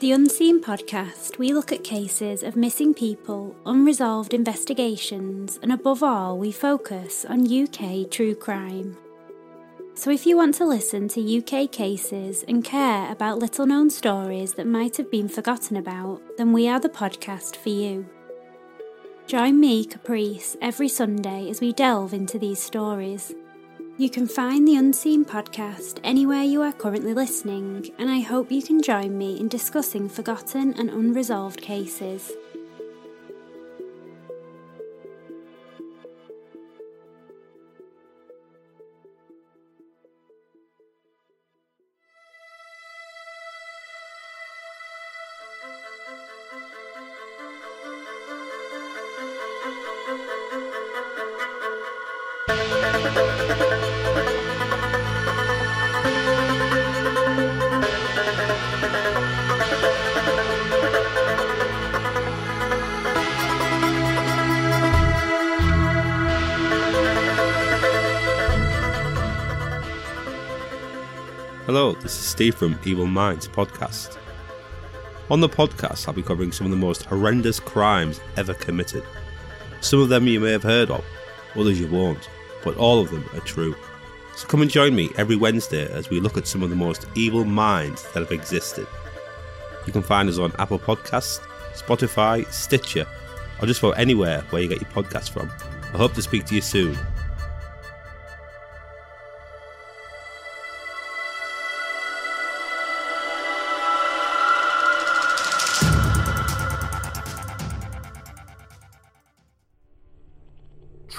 At the Unseen podcast, we look at cases of missing people, unresolved investigations, and above all, we focus on UK true crime. So if you want to listen to UK cases and care about little known stories that might have been forgotten about, then we are the podcast for you. Join me, Caprice, every Sunday as we delve into these stories. You can find the Unseen podcast anywhere you are currently listening, and I hope you can join me in discussing forgotten and unresolved cases. This is Steve from Evil Minds podcast. On the podcast, I'll be covering some of the most horrendous crimes ever committed. Some of them you may have heard of, others you won't, but all of them are true. So come and join me every Wednesday as we look at some of the most evil minds that have existed. You can find us on Apple Podcasts, Spotify, Stitcher, or just about anywhere where you get your podcasts from. I hope to speak to you soon.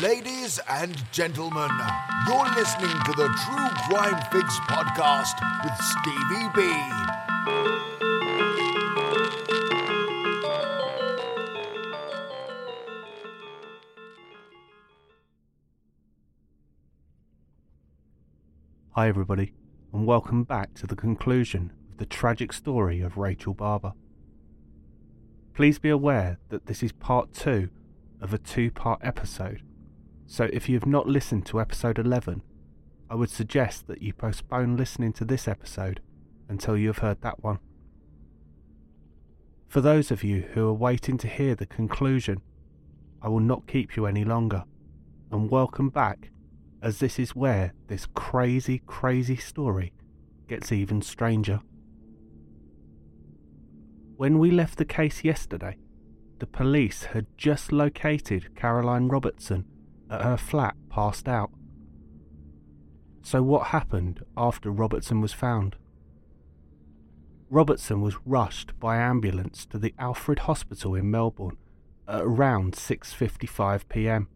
Ladies and gentlemen, you're listening to the True Crime Fix podcast with Stevie B. Hi, everybody, and welcome back to the conclusion of the tragic story of Rachel Barber. Please be aware that this is part two of a two part episode, so if you have not listened to episode 11, I would suggest that you postpone listening to this episode until you have heard that one. For those of you who are waiting to hear the conclusion, I will not keep you any longer, and welcome back as this is where this crazy, crazy story gets even stranger. When we left the case yesterday, the police had just located Caroline Robertson at her flat passed out. So, what happened after Robertson was found? Robertson was rushed by ambulance to the Alfred Hospital in Melbourne at around 6:55 p.m.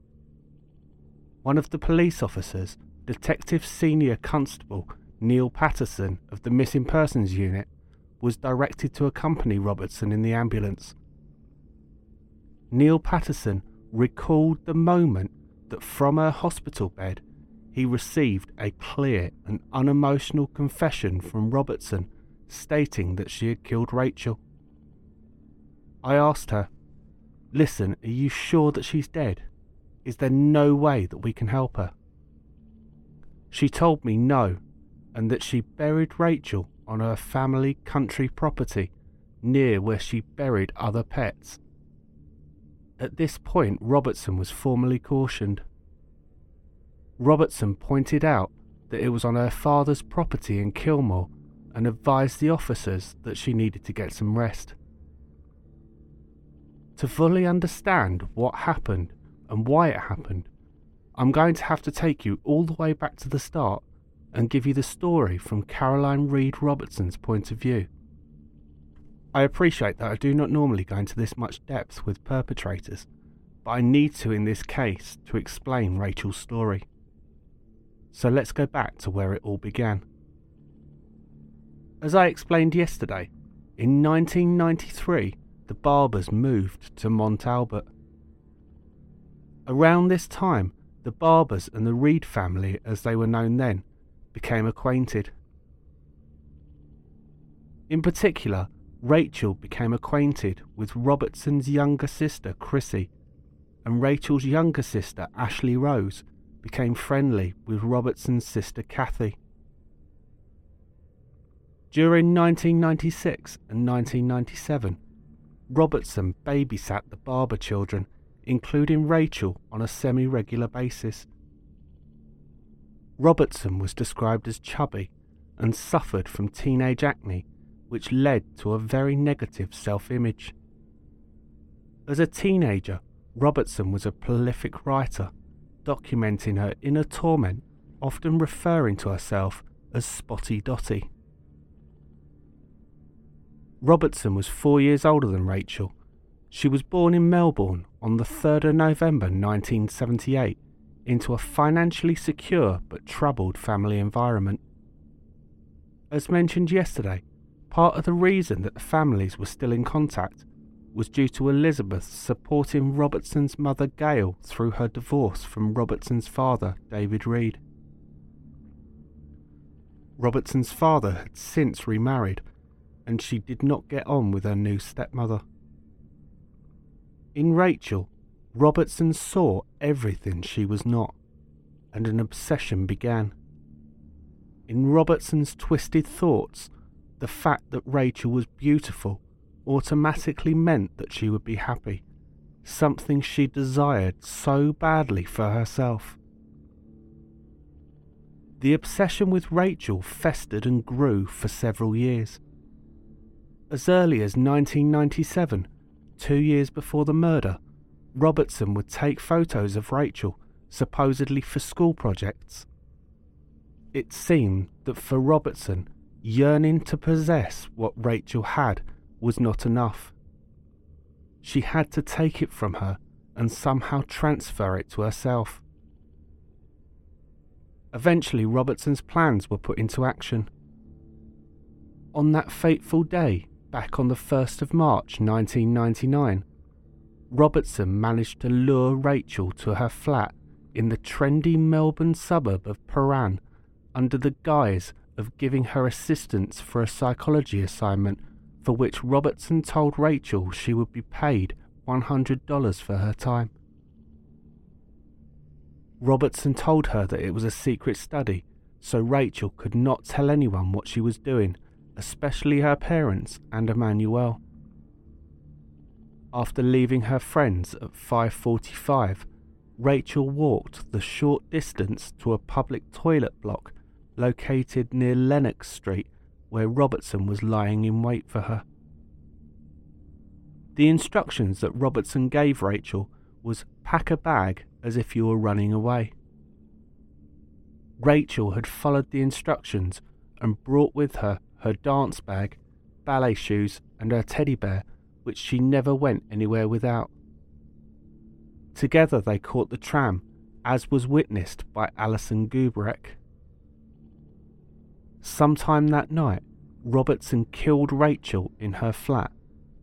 One of the police officers, Detective Senior Constable Neil Patterson of the Missing Persons Unit, was directed to accompany Robertson in the ambulance. Neil Patterson recalled the moment that from her hospital bed he received a clear and unemotional confession from Robertson stating that she had killed Rachel. I asked her, Listen, are you sure that she's dead? Is there no way that we can help her? She told me no, and that she buried Rachel on her family country property near where she buried other pets. At this point, Robertson was formally cautioned. Robertson pointed out that it was on her father's property in Kilmore and advised the officers that she needed to get some rest. To fully understand what happened and why it happened, I'm going to have to take you all the way back to the start and give you the story from Caroline Reed Robertson's point of view. I appreciate that I do not normally go into this much depth with perpetrators, but I need to in this case to explain Rachel's story. So let's go back to where it all began. As I explained yesterday, in 1993 the Barbers moved to Mont Albert. Around this time, the Barbers and the Reed family, as they were known then, became acquainted. In particular, Rachel became acquainted with Robertson's younger sister, Chrissy, and Rachel's younger sister, Ashley Rose, became friendly with Robertson's sister, Kathy. During 1996 and 1997, Robertson babysat the Barber children, including Rachel, on a semi regular basis. Robertson was described as chubby and suffered from teenage acne, which led to a very negative self image. As a teenager, Robertson was a prolific writer, documenting her inner torment, often referring to herself as Spotty Dotty. Robertson was four years older than Rachel. She was born in Melbourne on the 3rd of November 1978 into a financially secure but troubled family environment. As mentioned yesterday, part of the reason that the families were still in contact was due to Elizabeth supporting Robertson's mother Gail through her divorce from Robertson's father, David Reed. Robertson's father had since remarried, and she did not get on with her new stepmother. In Rachel, Robertson saw everything she was not, and an obsession began. In Robertson's twisted thoughts, the fact that Rachel was beautiful automatically meant that she would be happy, something she desired so badly for herself. The obsession with Rachel festered and grew for several years. As early as 1997, two years before the murder, Robertson would take photos of Rachel, supposedly for school projects. It seemed that for Robertson, yearning to possess what Rachel had was not enough. She had to take it from her and somehow transfer it to herself. Eventually, Robertson's plans were put into action. On that fateful day, back on the 1st of March 1999, Robertson managed to lure Rachel to her flat in the trendy Melbourne suburb of Prahran under the guise of giving her assistance for a psychology assignment for which Robertson told Rachel she would be paid $100 for her time. Robertson told her that it was a secret study, so Rachel could not tell anyone what she was doing, especially her parents and Emmanuel. After leaving her friends at 5:45, Rachel walked the short distance to a public toilet block located near Lennox Street where Robertson was lying in wait for her. The instructions that Robertson gave Rachel was pack a bag as if you were running away. Rachel had followed the instructions and brought with her her dance bag, ballet shoes, and her teddy bear which she never went anywhere without. Together they caught the tram, as was witnessed by Alison Gubrek. Sometime that night, Robertson killed Rachel in her flat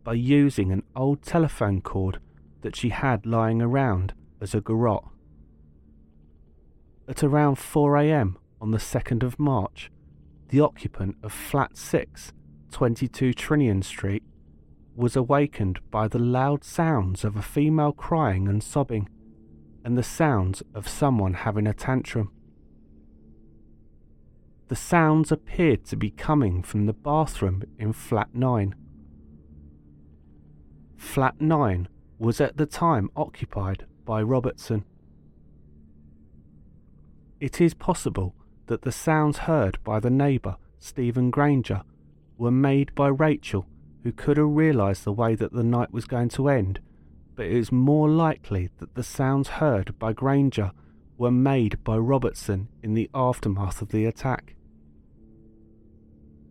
by using an old telephone cord that she had lying around as a garrote. At around 4am on the 2nd of March, the occupant of Flat 6, 22 Trinian Street, was awakened by the loud sounds of a female crying and sobbing, and the sounds of someone having a tantrum. The sounds appeared to be coming from the bathroom in Flat 9. Flat 9 was at the time occupied by Robertson. It is possible that the sounds heard by the neighbour, Stephen Granger, were made by Rachel who could have realised the way that the night was going to end, but it is more likely that the sounds heard by Granger were made by Robertson in the aftermath of the attack.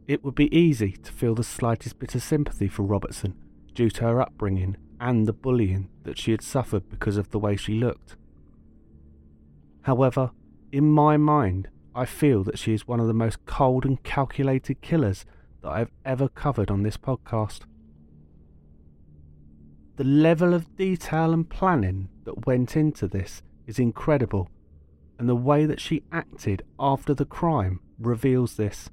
It would be easy to feel the slightest bit of sympathy for Robertson due to her upbringing and the bullying that she had suffered because of the way she looked. However, in my mind, I feel that she is one of the most cold and calculated killers that I've ever covered on this podcast. The level of detail and planning that went into this is incredible, and the way that she acted after the crime reveals this.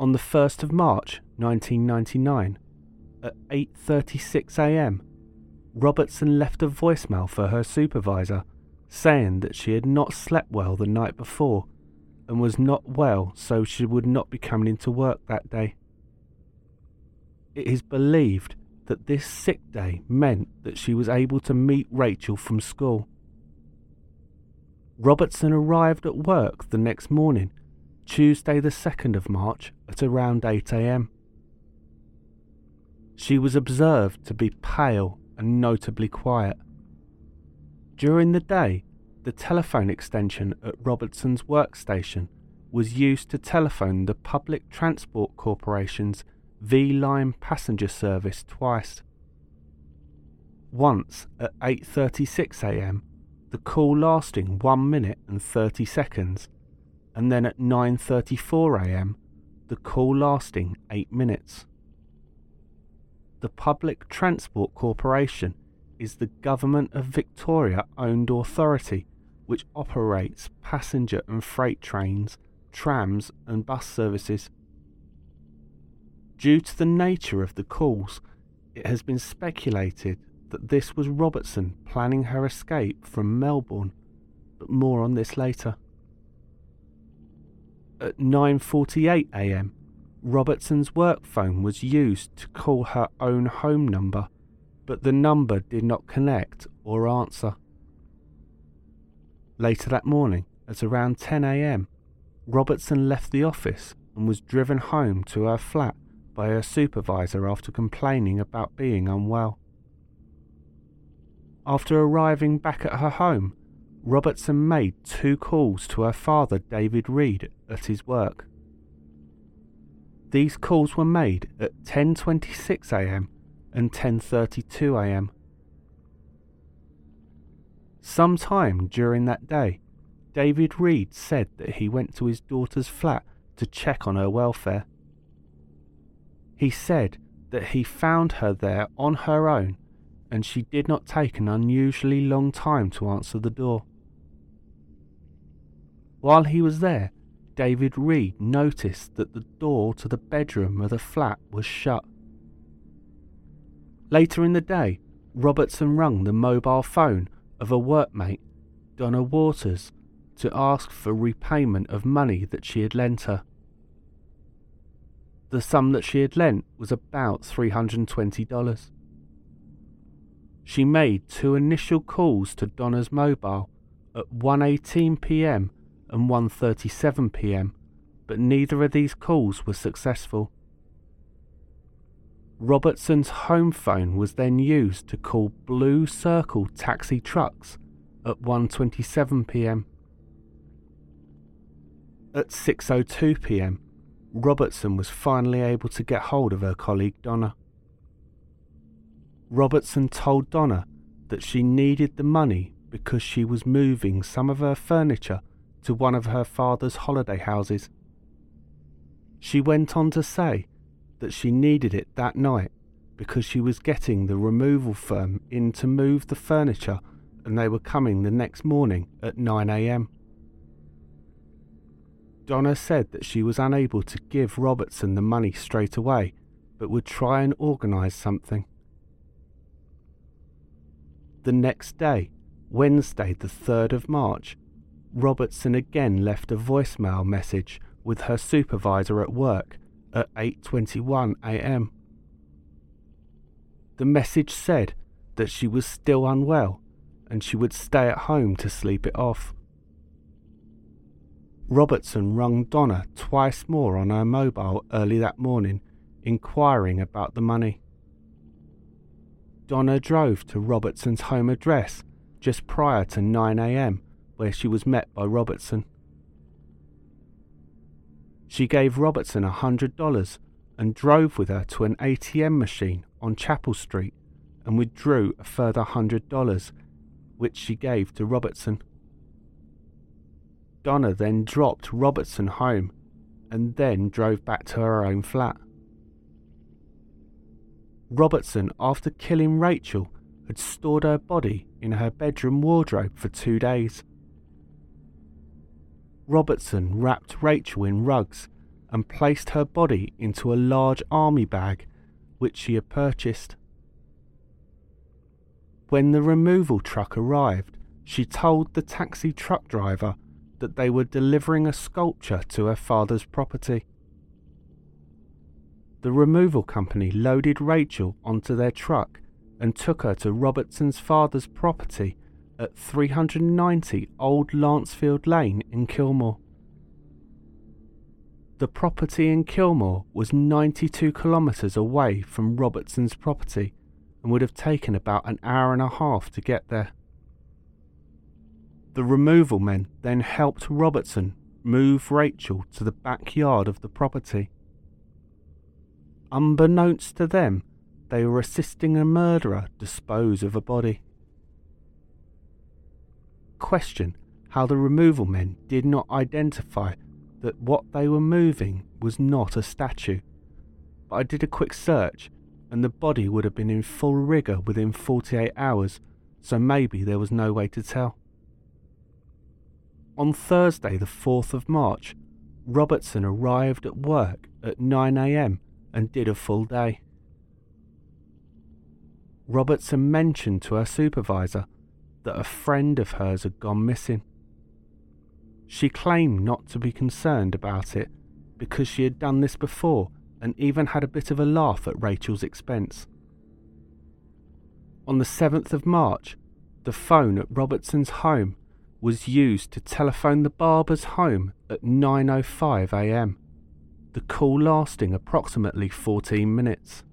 On the 1st of March 1999, at 8:36 a.m., Robertson left a voicemail for her supervisor saying that she had not slept well the night before and was not well, so she would not be coming into work that day. It is believed that this sick day meant that she was able to meet Rachel from school. Robertson arrived at work the next morning, Tuesday the 2nd of March, at around 8 am. She was observed to be pale and notably quiet. During the day, the telephone extension at Robertson's workstation was used to telephone the Public Transport Corporation's V Line passenger service twice. Once at 8:36 a.m., the call lasting 1 minute and 30 seconds, and then at 9:34 a.m., the call lasting 8 minutes. The Public Transport Corporation is the Government of Victoria owned authority which operates passenger and freight trains, trams, and bus services. Due to the nature of the calls, it has been speculated that this was Robertson planning her escape from Melbourne, but more on this later. At 9:48 a.m., Robertson's work phone was used to call her own home number, but the number did not connect or answer. Later that morning, at around 10 am, Robertson left the office and was driven home to her flat by her supervisor after complaining about being unwell. After arriving back at her home, Robertson made two calls to her father, David Reed, at his work. These calls were made at 10:26 a.m. and 10:32 a.m. Sometime during that day, David Reed said that he went to his daughter's flat to check on her welfare. He said that he found her there on her own and she did not take an unusually long time to answer the door. While he was there, David Reed noticed that the door to the bedroom of the flat was shut. Later in the day, Robertson rung the mobile phone of a workmate, Donna Waters, to ask for repayment of money that she had lent her. The sum that she had lent was about $320. She made two initial calls to Donna's mobile at 1:18 p.m. and 1:37 p.m., but neither of these calls was successful. Robertson's home phone was then used to call Blue Circle taxi trucks at 1:27 p.m. At 6:02 p.m., Robertson was finally able to get hold of her colleague Donna. Robertson told Donna that she needed the money because she was moving some of her furniture to one of her father's holiday houses. She went on to say that she needed it that night because she was getting the removal firm in to move the furniture and they were coming the next morning at 9am. Donna said that she was unable to give Robertson the money straight away, but would try and organise something. The next day, Wednesday, the 3rd of March, Robertson again left a voicemail message with her supervisor at work at 8:21 a.m. The message said that she was still unwell and she would stay at home to sleep it off. Robertson rung Donna twice more on her mobile early that morning, inquiring about the money. Donna drove to Robertson's home address just prior to 9 a.m., where she was met by Robertson. She gave Robertson a hundred dollars and drove with her to an ATM machine on Chapel Street and withdrew a further hundred dollars, which she gave to Robertson. Donna then dropped Robertson home, and then drove back to her own flat. Robertson, after killing Rachel, had stored her body in her bedroom wardrobe for two days. Robertson wrapped Rachel in rugs and placed her body into a large army bag which she had purchased. When the removal truck arrived, she told the taxi truck driver that they were delivering a sculpture to her father's property. The removal company loaded Rachel onto their truck and took her to Robertson's father's property at 390 Old Lancefield Lane in Kilmore. The property in Kilmore was 92 kilometres away from Robertson's property and would have taken about an hour and a half to get there. The removal men then helped Robertson move Rachel to the backyard of the property. Unbeknownst to them, they were assisting a murderer dispose of a body. Question how the removal men did not identify that what they were moving was not a statue. But I did a quick search, and the body would have been in full rigour within 48 hours, so maybe there was no way to tell. On Thursday, the 4th of March, Robertson arrived at work at 9am and did a full day. Robertson mentioned to her supervisor that a friend of hers had gone missing. She claimed not to be concerned about it because she had done this before and even had a bit of a laugh at Rachel's expense. On the 7th of March, the phone at Robertson's home was used to telephone the barber's home at 9:05 a.m. The call lasting approximately 14 minutes.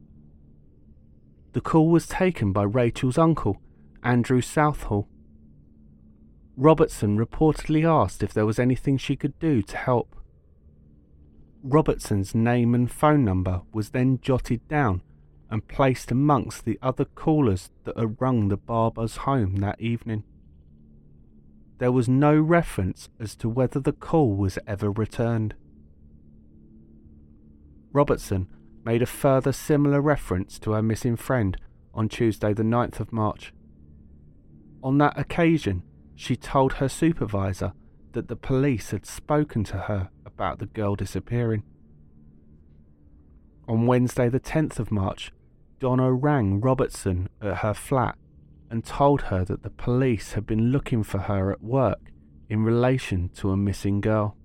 The call was taken by Rachel's uncle, Andrew Southall. Robertson reportedly asked if there was anything she could do to help. Robertson's name and phone number was then jotted down and placed amongst the other callers that had rung the barber's home that evening. There was no reference as to whether the call was ever returned. Robertson made a further similar reference to her missing friend on Tuesday, the 9th of March. On that occasion, she told her supervisor that the police had spoken to her about the girl disappearing. On Wednesday, the 10th of March, Donna rang Robertson at her flat and told her that the police had been looking for her at work in relation to a missing girl.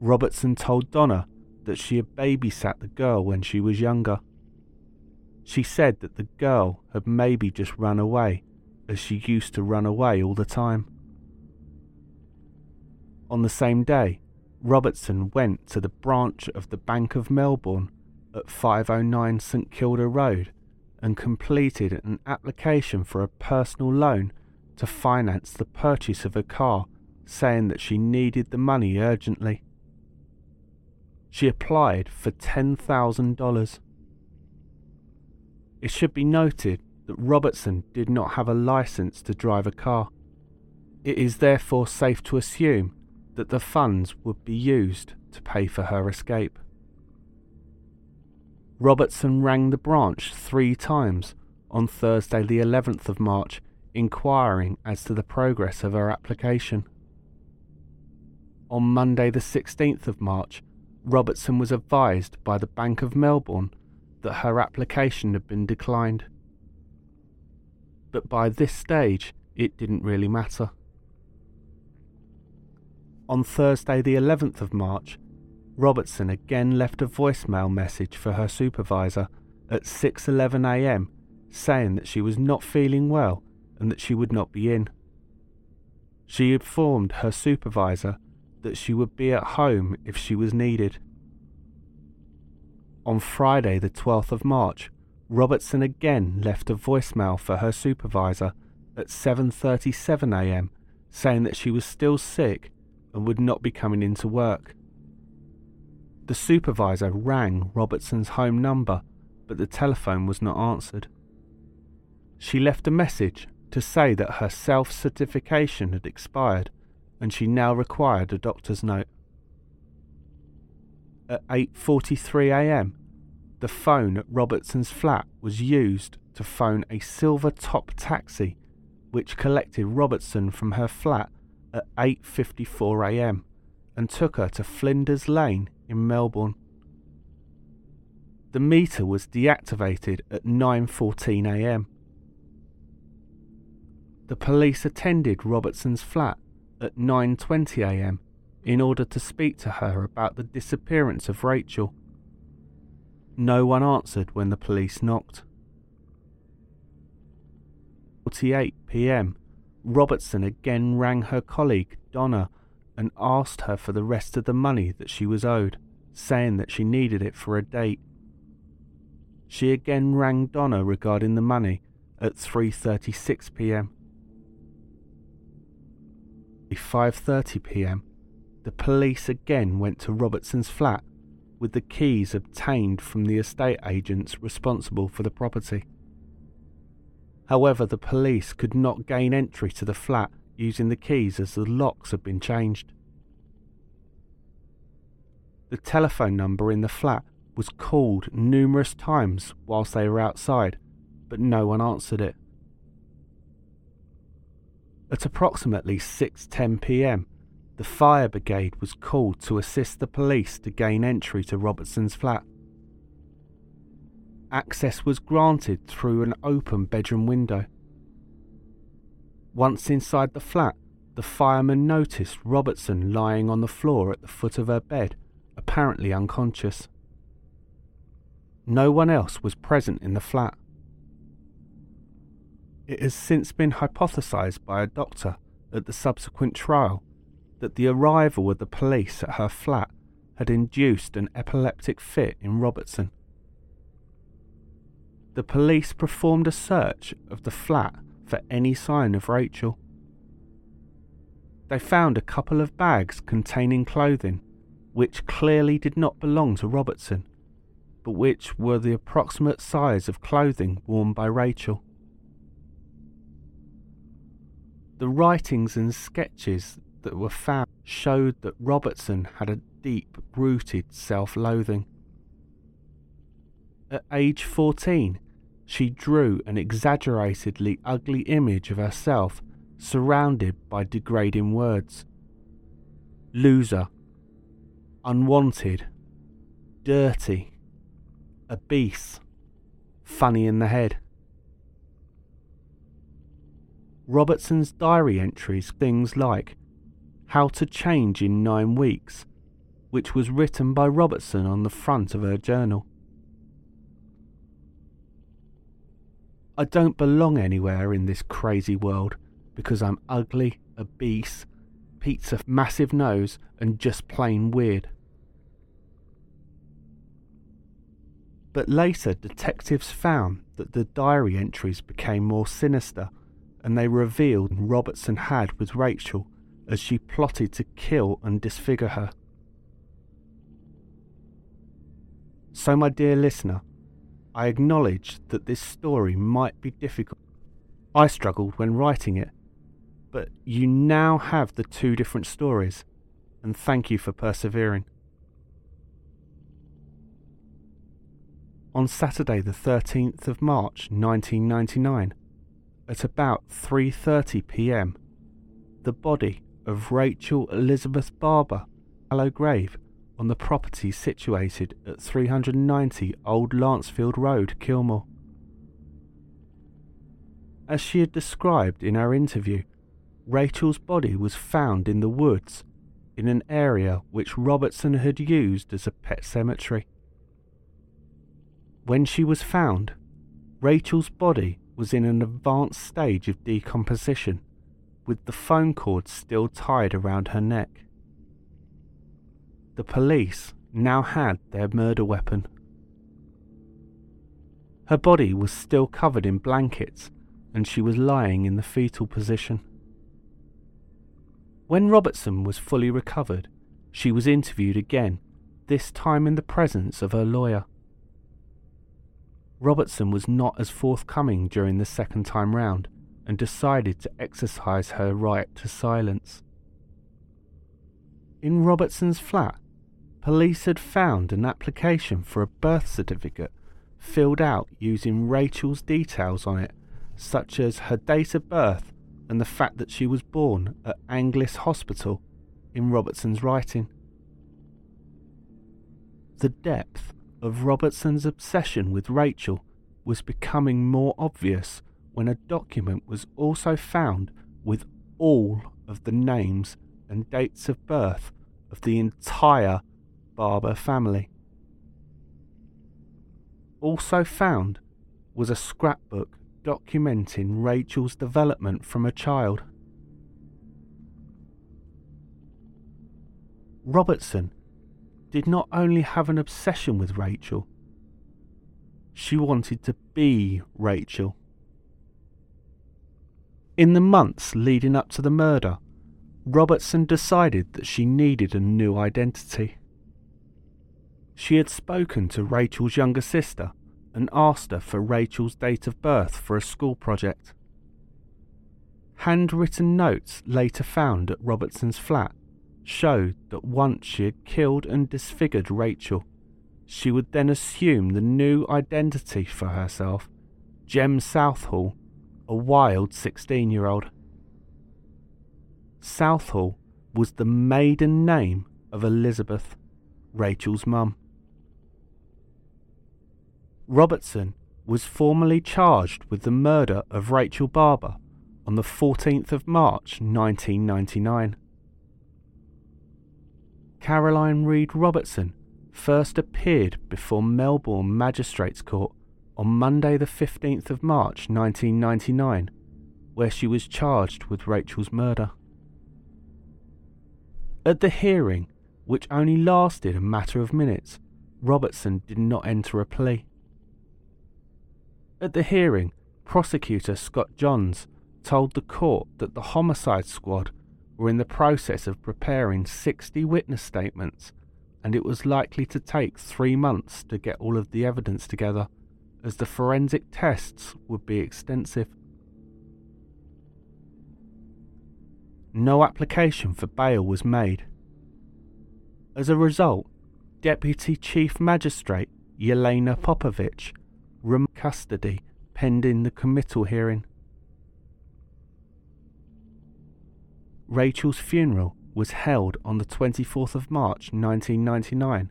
Robertson told Donna that she had babysat the girl when she was younger. She said that the girl had maybe just run away as she used to run away all the time. On the same day, Robertson went to the branch of the Bank of Melbourne at 509 St Kilda Road and completed an application for a personal loan to finance the purchase of a car, saying that she needed the money urgently. She applied for $10,000. It should be noted that Robertson did not have a license to drive a car. It is therefore safe to assume that the funds would be used to pay for her escape. Robertson rang the branch three times on Thursday, the 11th of March, inquiring as to the progress of her application. On Monday, the 16th of March, Robertson was advised by the Bank of Melbourne that her application had been declined but by this stage it didn't really matter. On Thursday, the 11th of March, Robertson again left a voicemail message for her supervisor at 6:11 a.m. saying that she was not feeling well and that she would not be in. She informed her supervisor that she would be at home if she was needed. On Friday, the 12th of March, Robertson again left a voicemail for her supervisor at 7:37 a.m. saying that she was still sick and would not be coming into work. The supervisor rang Robertson's home number, but the telephone was not answered. She left a message to say that her self certification had expired and she now required a doctor's note. At 8:43 a.m., the phone at Robertson's flat was used to phone a silver top taxi which collected Robertson from her flat at 8:54 a.m. and took her to Flinders Lane in Melbourne. The meter was deactivated at 9:14 a.m. The police attended Robertson's flat at 9:20 a.m. in order to speak to her about the disappearance of Rachel. No one answered when the police knocked. 48 p.m. Robertson again rang her colleague Donna and asked her for the rest of the money that she was owed, saying that she needed it for a date. She again rang Donna regarding the money at 3:36 p.m. At 5:30 p.m. The police again went to Robertson's flat with the keys obtained from the estate agents responsible for the property. However, the police could not gain entry to the flat using the keys as the locks had been changed. The telephone number in the flat was called numerous times whilst they were outside, but no one answered it. At approximately 6:10 p.m., the fire brigade was called to assist the police to gain entry to Robertson's flat. Access was granted through an open bedroom window. Once inside the flat, the fireman noticed Robertson lying on the floor at the foot of her bed, apparently unconscious. No one else was present in the flat. It has since been hypothesized by a doctor at the subsequent trial that the arrival of the police at her flat had induced an epileptic fit in Robertson. The police performed a search of the flat for any sign of Rachel. They found a couple of bags containing clothing which clearly did not belong to Robertson, but which were the approximate size of clothing worn by Rachel. The writings and sketches that were found showed that Robertson had a deep rooted self loathing. At age 14, she drew an exaggeratedly ugly image of herself surrounded by degrading words. Loser, unwanted, dirty, obese, funny in the head. Robertson's diary entries things like How to Change in Nine Weeks, which was written by Robertson on the front of her journal. I don't belong anywhere in this crazy world because I'm ugly, obese, pizza massive nose, and just plain weird. But later, detectives found that the diary entries became more sinister and they revealed Robertson had with Rachel as she plotted to kill and disfigure her. So, my dear listener, I acknowledge that this story might be difficult. I struggled when writing it, but you now have the two different stories, and thank you for persevering. On Saturday, the 13th of March 1999, at about 3:30 p.m. The body of Rachel Elizabeth Barber, Hallow Grave, on the property situated at 390 Old Lancefield Road, Kilmore. As she had described in our interview, Rachel's body was found in the woods in an area which Robertson had used as a pet cemetery. When she was found, Rachel's body was in an advanced stage of decomposition, with the phone cord still tied around her neck. The police now had their murder weapon. Her body was still covered in blankets and she was lying in the fetal position. When Robertson was fully recovered, she was interviewed again, this time in the presence of her lawyer. Robertson was not as forthcoming during the second time round and decided to exercise her right to silence. In Robertson's flat, police had found an application for a birth certificate filled out using Rachel's details on it, such as her date of birth and the fact that she was born at Angliss Hospital in Robertson's writing. The depth of Robertson's obsession with Rachel was becoming more obvious when a document was also found with all of the names and dates of birth of the entire Barber family. Also found was a scrapbook documenting Rachel's development from a child. Robertson did not only have an obsession with Rachel, she wanted to be Rachel. In the months leading up to the murder, Robertson decided that she needed a new identity. She had spoken to Rachel's younger sister and asked her for Rachel's date of birth for a school project. Handwritten notes later found at Robertson's flat showed that once she had killed and disfigured Rachel, she would then assume the new identity for herself, Jem Southall, a wild 16 year old. Southall was the maiden name of Elizabeth, Rachel's mum. Robertson was formally charged with the murder of Rachel Barber on the 14th of March 1999. Caroline Reed Robertson first appeared before Melbourne Magistrates Court on Monday, the 15th of March 1999, where she was charged with Rachel's murder. At the hearing, which only lasted a matter of minutes, Robertson did not enter a plea. At the hearing, prosecutor Scott Johns told the court that the homicide squad were in the process of preparing 60 witness statements and it was likely to take three months to get all of the evidence together, as the forensic tests would be extensive. No application for bail was made. As a result, Deputy Chief Magistrate Jelena Popovic room custody pending the committal hearing. Rachel's funeral was held on the 24th of March 1999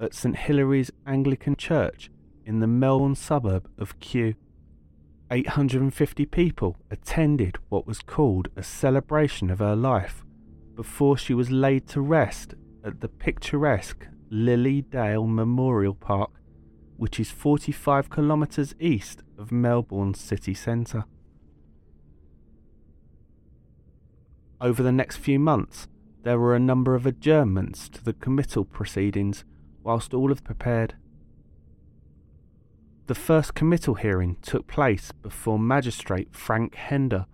at St Hilary's Anglican Church in the Melbourne suburb of Kew. 850 people attended what was called a celebration of her life before she was laid to rest at the picturesque Lilydale Memorial Park which is 45 kilometres east of Melbourne's city centre. Over the next few months, there were a number of adjournments to the committal proceedings whilst all of prepared. The first committal hearing took place before Magistrate Frank Hender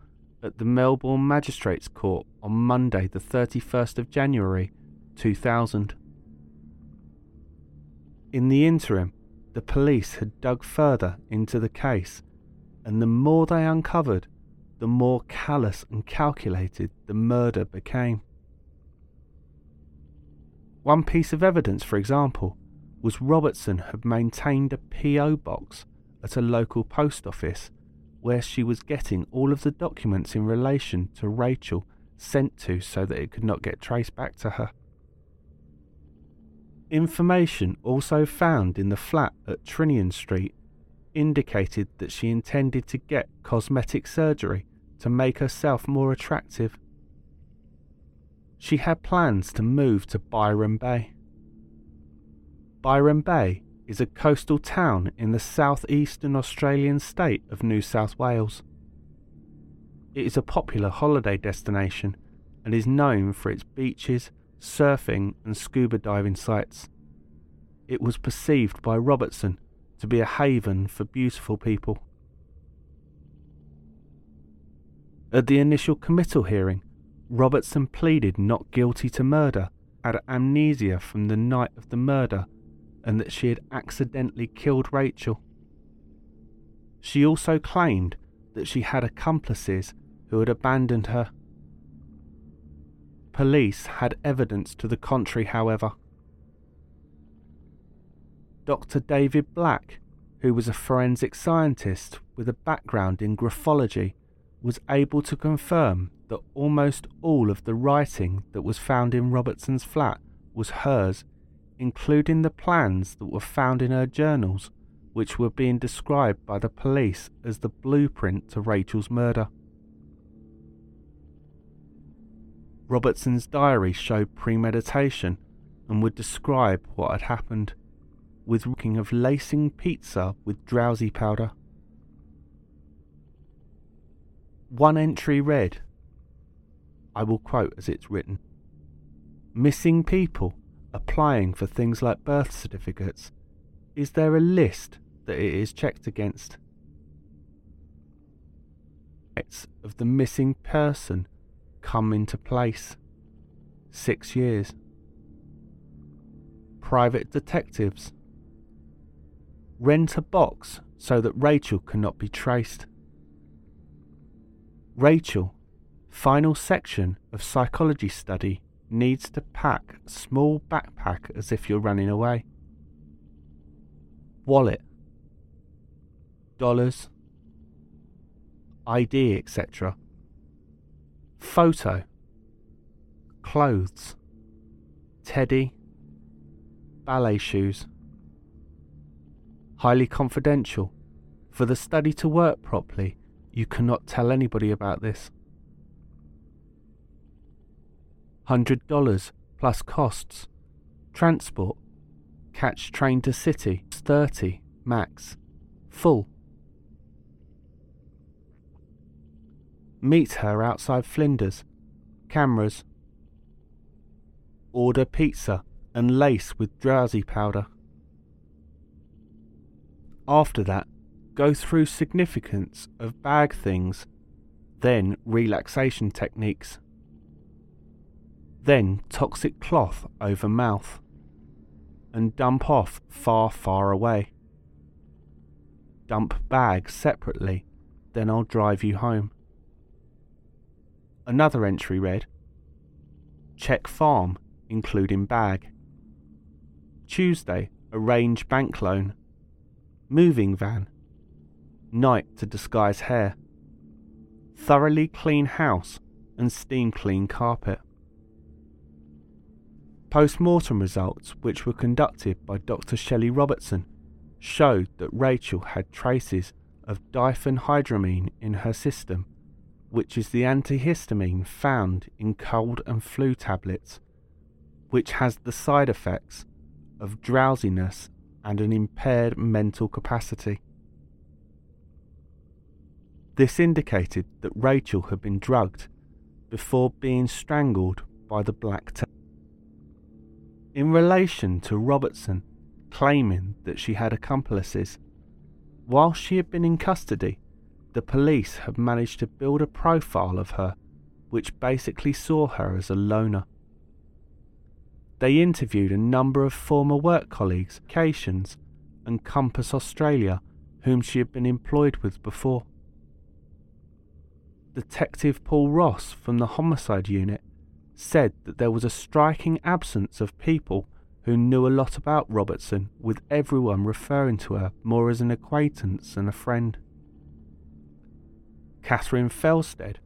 at the Melbourne Magistrates Court on Monday, the 31st of January 2000. In the interim, the police had dug further into the case, and the more they uncovered, the more callous and calculated the murder became. One piece of evidence, for example, was Robertson had maintained a P.O. box at a local post office where she was getting all of the documents in relation to Rachel sent to so that it could not get traced back to her. Information also found in the flat at Trinian Street indicated that she intended to get cosmetic surgery to make herself more attractive. She had plans to move to Byron Bay. Byron Bay is a coastal town in the southeastern Australian state of New South Wales. It is a popular holiday destination and is known for its beaches, surfing, and scuba diving sites. It was perceived by Robertson to be a haven for beautiful people. At the initial committal hearing, Robertson pleaded not guilty to murder, had amnesia from the night of the murder, and that she had accidentally killed Rachel. She also claimed that she had accomplices who had abandoned her. Police had evidence to the contrary, however. Dr. David Black, who was a forensic scientist with a background in graphology, was able to confirm that almost all of the writing that was found in Robertson's flat was hers, including the plans that were found in her journals, which were being described by the police as the blueprint to Rachel's murder. Robertson's diary showed premeditation and would describe what had happened, with looking of lacing pizza with drowsy powder. One entry read, I will quote as it's written Missing people applying for things like birth certificates. Is there a list that it is checked against? Of the missing person come into place. Six years. Private detectives. Rent a box so that Rachel cannot be traced. Rachel Final section of psychology study needs to pack small backpack as if you're running away. Wallet, dollars, ID, etc. Photo, clothes, teddy, ballet shoes. Highly confidential. For the study to work properly, you cannot tell anybody about this. $100 plus costs. Transport. Catch train to city. 30 max. Full. Meet her outside Flinders. Cameras. Order pizza and lace with drowsy powder. After that, go through significance of bag things, then relaxation techniques then toxic cloth over mouth, and dump off far, far away. Dump bag separately, then I'll drive you home. Another entry read Check farm, including bag. Tuesday, arrange bank loan. Moving van. Night to disguise hair. Thoroughly clean house and steam clean carpet. Post mortem results, which were conducted by Dr. Shelley Robertson, showed that Rachel had traces of diphenhydramine in her system, which is the antihistamine found in cold and flu tablets, which has the side effects of drowsiness and an impaired mental capacity. This indicated that Rachel had been drugged before being strangled by the Black T in relation to Robertson claiming that she had accomplices. While she had been in custody, the police had managed to build a profile of her which basically saw her as a loner. They interviewed a number of former work colleagues, Cations, and Compass Australia, whom she had been employed with before. Detective Paul Ross from the Homicide Unit said that there was a striking absence of people who knew a lot about Robertson, with everyone referring to her more as an acquaintance than a friend. Catherine Felstead,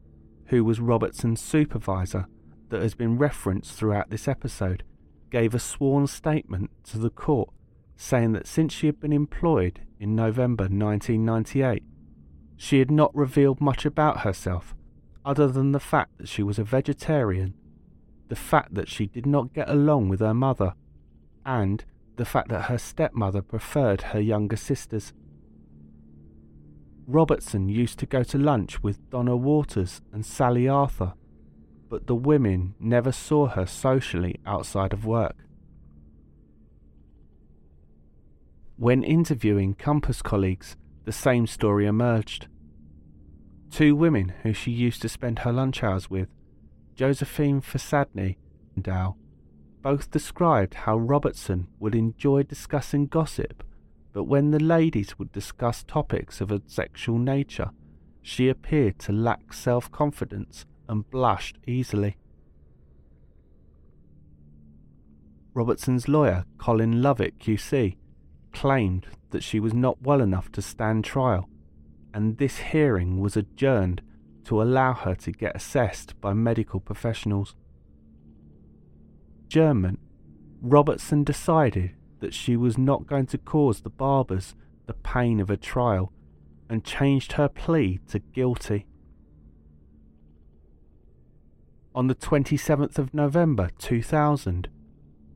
who was Robertson's supervisor that has been referenced throughout this episode, gave a sworn statement to the court saying that since she had been employed in November 1998, she had not revealed much about herself other than the fact that she was a vegetarian the fact that she did not get along with her mother, and the fact that her stepmother preferred her younger sisters. Robertson used to go to lunch with Donna Waters and Sally Arthur, but the women never saw her socially outside of work. When interviewing Compass colleagues, the same story emerged. Two women who she used to spend her lunch hours with Josephine Fasadny and Dow both described how Robertson would enjoy discussing gossip, but when the ladies would discuss topics of a sexual nature, she appeared to lack self confidence and blushed easily. Robertson's lawyer, Colin Lovitt QC, claimed that she was not well enough to stand trial, and this hearing was adjourned to allow her to get assessed by medical professionals. German, Robertson decided that she was not going to cause the Barbers the pain of a trial and changed her plea to guilty. On the 27th of November 2000,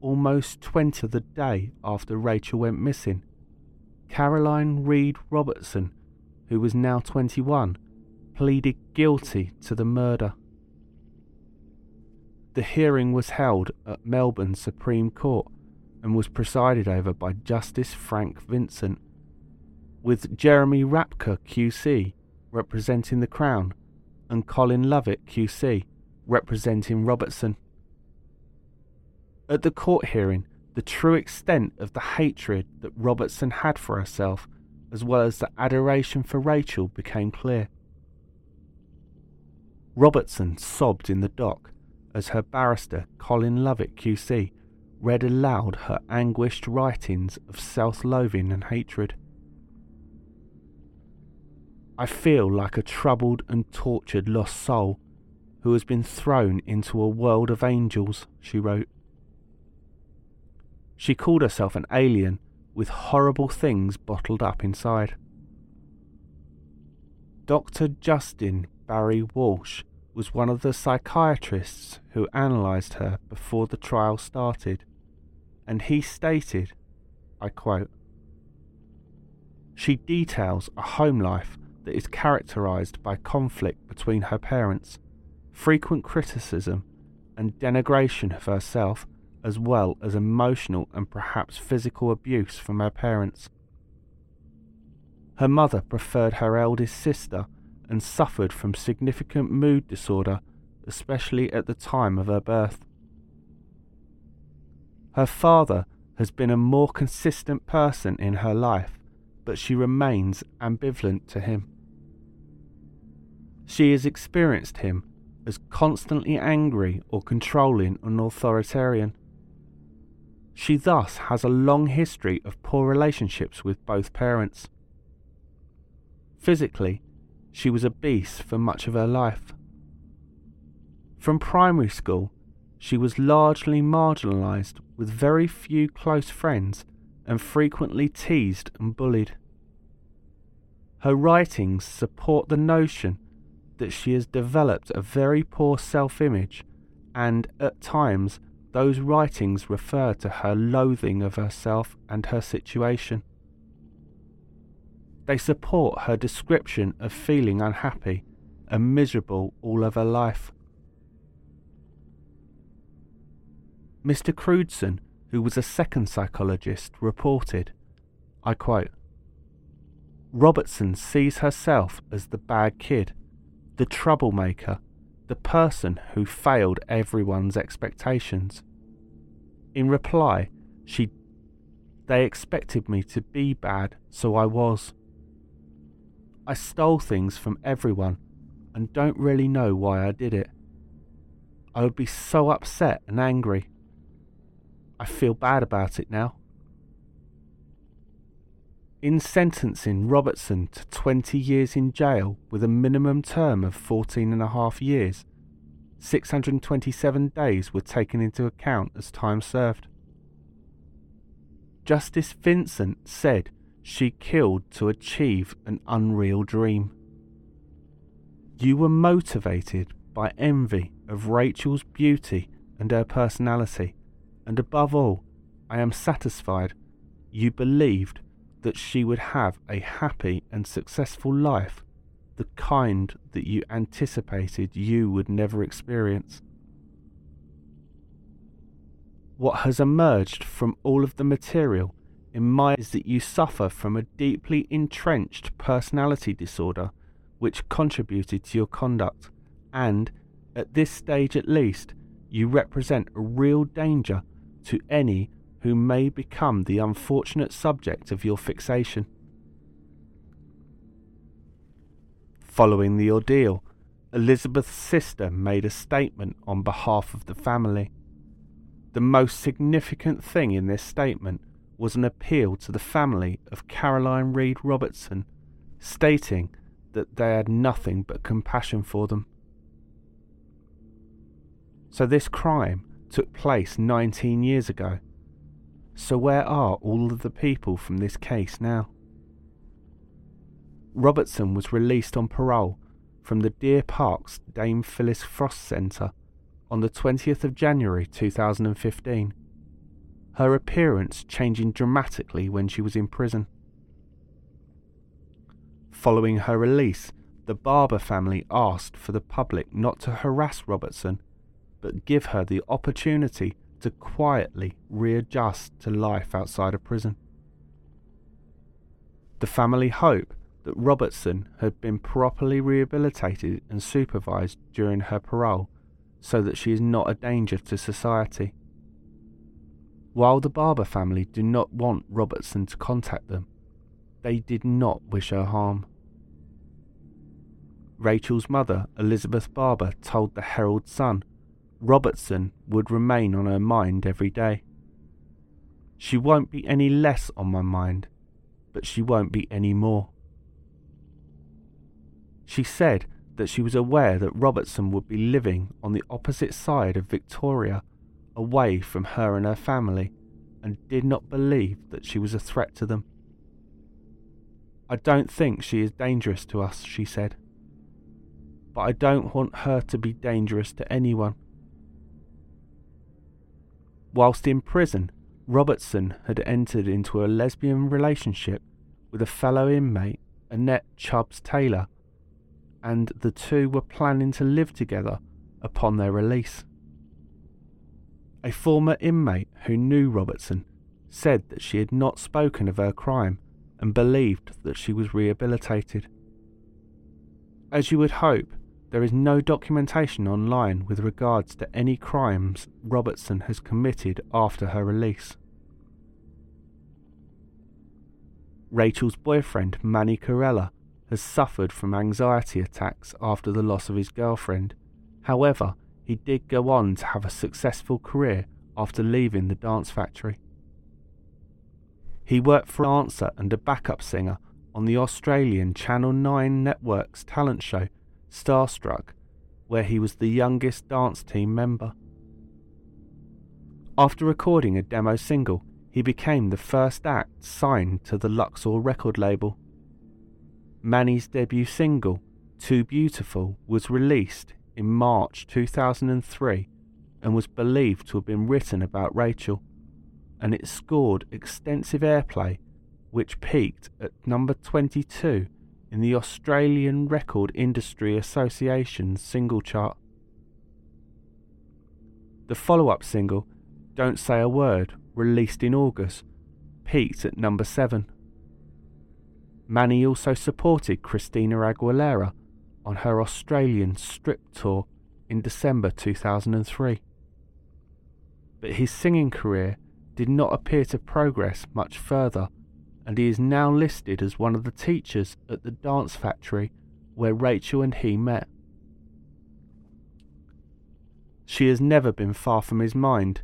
almost 20 of the day after Rachel went missing, Caroline Reed Robertson, who was now 21, pleaded guilty to the murder. The hearing was held at Melbourne Supreme Court and was presided over by Justice Frank Vincent, with Jeremy Rapke QC representing the Crown and Colin Lovitt QC representing Robertson. At the court hearing, the true extent of the hatred that Robertson had for herself, as well as the adoration for Rachel, became clear. Robertson sobbed in the dock as her barrister, Colin Lovitt QC, read aloud her anguished writings of self loathing and hatred. I feel like a troubled and tortured lost soul who has been thrown into a world of angels, she wrote. She called herself an alien with horrible things bottled up inside. Dr. Justin Barry Walsh was one of the psychiatrists who analysed her before the trial started, and he stated, I quote, She details a home life that is characterised by conflict between her parents, frequent criticism, and denigration of herself, as well as emotional and perhaps physical abuse from her parents. Her mother preferred her eldest sister and suffered from significant mood disorder, especially at the time of her birth. Her father has been a more consistent person in her life, but she remains ambivalent to him. She has experienced him as constantly angry or controlling and authoritarian. She thus has a long history of poor relationships with both parents. Physically, she was obese for much of her life. From primary school, she was largely marginalised with very few close friends and frequently teased and bullied. Her writings support the notion that she has developed a very poor self image, and at times those writings refer to her loathing of herself and her situation. They support her description of feeling unhappy and miserable all of her life. Mr. Crewdson, who was a second psychologist, reported, I quote, Robertson sees herself as the bad kid, the troublemaker, the person who failed everyone's expectations. In reply, she they expected me to be bad, so I was. I stole things from everyone and don't really know why I did it. I would be so upset and angry. I feel bad about it now. In sentencing Robertson to 20 years in jail with a minimum term of 14 and a half years, 627 days were taken into account as time served. Justice Vincent said she killed to achieve an unreal dream. You were motivated by envy of Rachel's beauty and her personality, and above all, I am satisfied you believed that she would have a happy and successful life, the kind that you anticipated you would never experience. What has emerged from all of the material in my is that you suffer from a deeply entrenched personality disorder which contributed to your conduct, and, at this stage at least, you represent a real danger to any who may become the unfortunate subject of your fixation. Following the ordeal, Elizabeth's sister made a statement on behalf of the family. The most significant thing in this statement was an appeal to the family of Caroline Reed Robertson, stating that they had nothing but compassion for them. So, this crime took place 19 years ago. So, where are all of the people from this case now? Robertson was released on parole from the Deer Park's Dame Phyllis Frost Centre on the 20th of January 2015, her appearance changing dramatically when she was in prison. Following her release, the Barber family asked for the public not to harass Robertson, but give her the opportunity to quietly readjust to life outside of prison. The family hope that Robertson had been properly rehabilitated and supervised during her parole so that she is not a danger to society. While the Barber family do not want Robertson to contact them, they did not wish her harm. Rachel's mother, Elizabeth Barber, told the Herald Sun Robertson would remain on her mind every day. She won't be any less on my mind, but she won't be any more. She said that she was aware that Robertson would be living on the opposite side of Victoria, away from her and her family, and did not believe that she was a threat to them. I don't think she is dangerous to us, she said. But I don't want her to be dangerous to anyone. Whilst in prison, Robertson had entered into a lesbian relationship with a fellow inmate, Annette Chubbs Taylor, and the two were planning to live together upon their release. A former inmate who knew Robertson said that she had not spoken of her crime and believed that she was rehabilitated. As you would hope, there is no documentation online with regards to any crimes Robertson has committed after her release. Rachel's boyfriend, Manny Corella, has suffered from anxiety attacks after the loss of his girlfriend. However, he did go on to have a successful career after leaving the dance factory. He worked for a dancer and a backup singer on the Australian Channel 9 network's talent show Starstruck, where he was the youngest dance team member. After recording a demo single, he became the first act signed to the Luxor record label. Manny's debut single, Too Beautiful, was released in March 2003 and was believed to have been written about Rachel, and it scored extensive airplay, which peaked at number 22 in the Australian Record Industry Association's single chart. The follow up single, Don't Say a Word, released in August, peaked at number 7. Manny also supported Christina Aguilera on her Australian strip tour in December 2003. But his singing career did not appear to progress much further, and he is now listed as one of the teachers at the dance factory where Rachel and he met. She has never been far from his mind,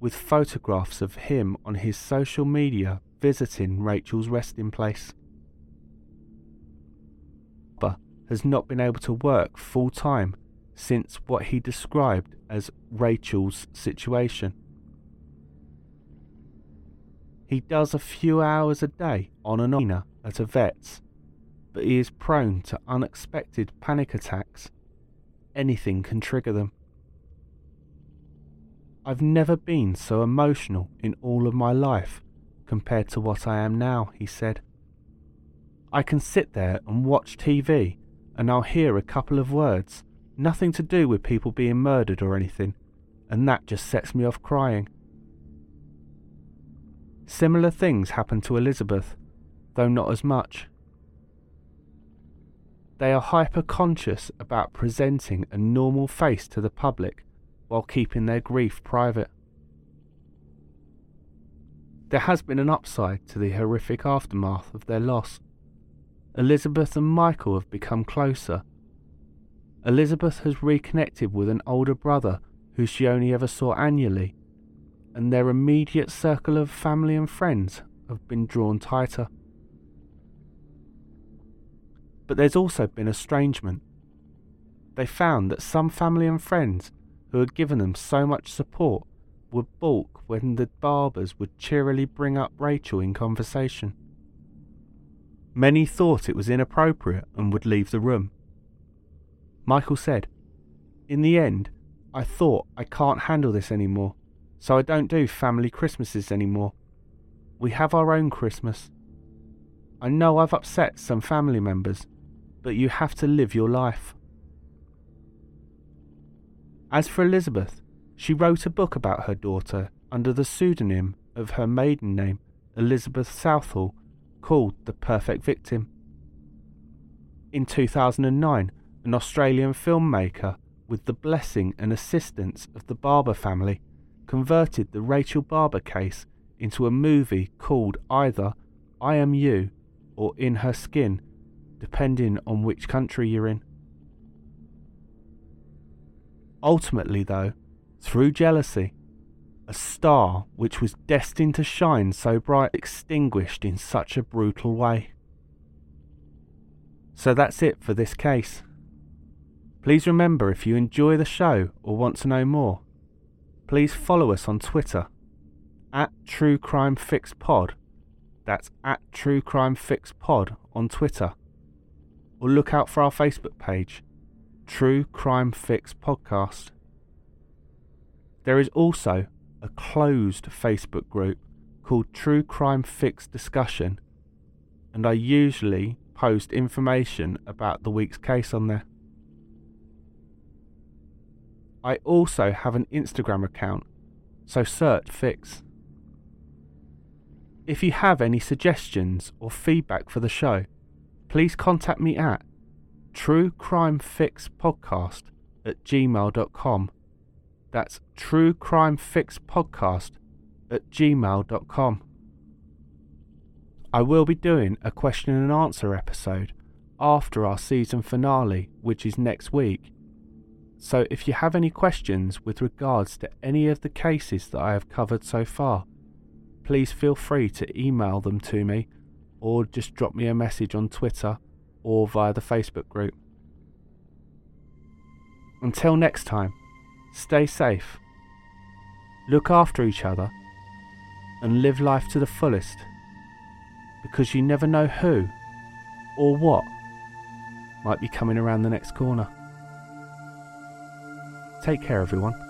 with photographs of him on his social media visiting Rachel's resting place has not been able to work full time since what he described as Rachel's situation. He does a few hours a day on and on at a vet's, but he is prone to unexpected panic attacks. Anything can trigger them. I've never been so emotional in all of my life compared to what I am now, he said. I can sit there and watch TV and I'll hear a couple of words, nothing to do with people being murdered or anything, and that just sets me off crying. Similar things happen to Elizabeth, though not as much. They are hyper conscious about presenting a normal face to the public while keeping their grief private. There has been an upside to the horrific aftermath of their loss. Elizabeth and Michael have become closer. Elizabeth has reconnected with an older brother who she only ever saw annually, and their immediate circle of family and friends have been drawn tighter. But there's also been estrangement. They found that some family and friends who had given them so much support would balk when the Barbers would cheerily bring up Rachel in conversation. Many thought it was inappropriate and would leave the room. Michael said, In the end, I thought I can't handle this anymore, so I don't do family Christmases anymore. We have our own Christmas. I know I've upset some family members, but you have to live your life. As for Elizabeth, she wrote a book about her daughter under the pseudonym of her maiden name, Elizabeth Southall, called The Perfect Victim. In 2009, an Australian filmmaker, with the blessing and assistance of the Barber family, converted the Rachel Barber case into a movie called either I Am You or In Her Skin, depending on which country you're in. Ultimately, though, through jealousy, a star which was destined to shine so bright extinguished in such a brutal way. So that's it for this case. Please remember if you enjoy the show or want to know more, please follow us on Twitter at True Crime Fix Pod. That's at True Crime Fix Pod on Twitter. Or look out for our Facebook page, True Crime Fix Podcast. There is also a closed Facebook group called True Crime Fix Discussion, and I usually post information about the week's case on there. I also have an Instagram account, so search Fix. If you have any suggestions or feedback for the show, please contact me at truecrimefixpodcast at gmail.com. That's truecrimefixpodcast at gmail.com. I will be doing a question and answer episode after our season finale, which is next week so if you have any questions with regards to any of the cases that I have covered so far, please feel free to email them to me or just drop me a message on Twitter or via the Facebook group. Until next time, stay safe, look after each other, and live life to the fullest because you never know who or what might be coming around the next corner. Take care, everyone.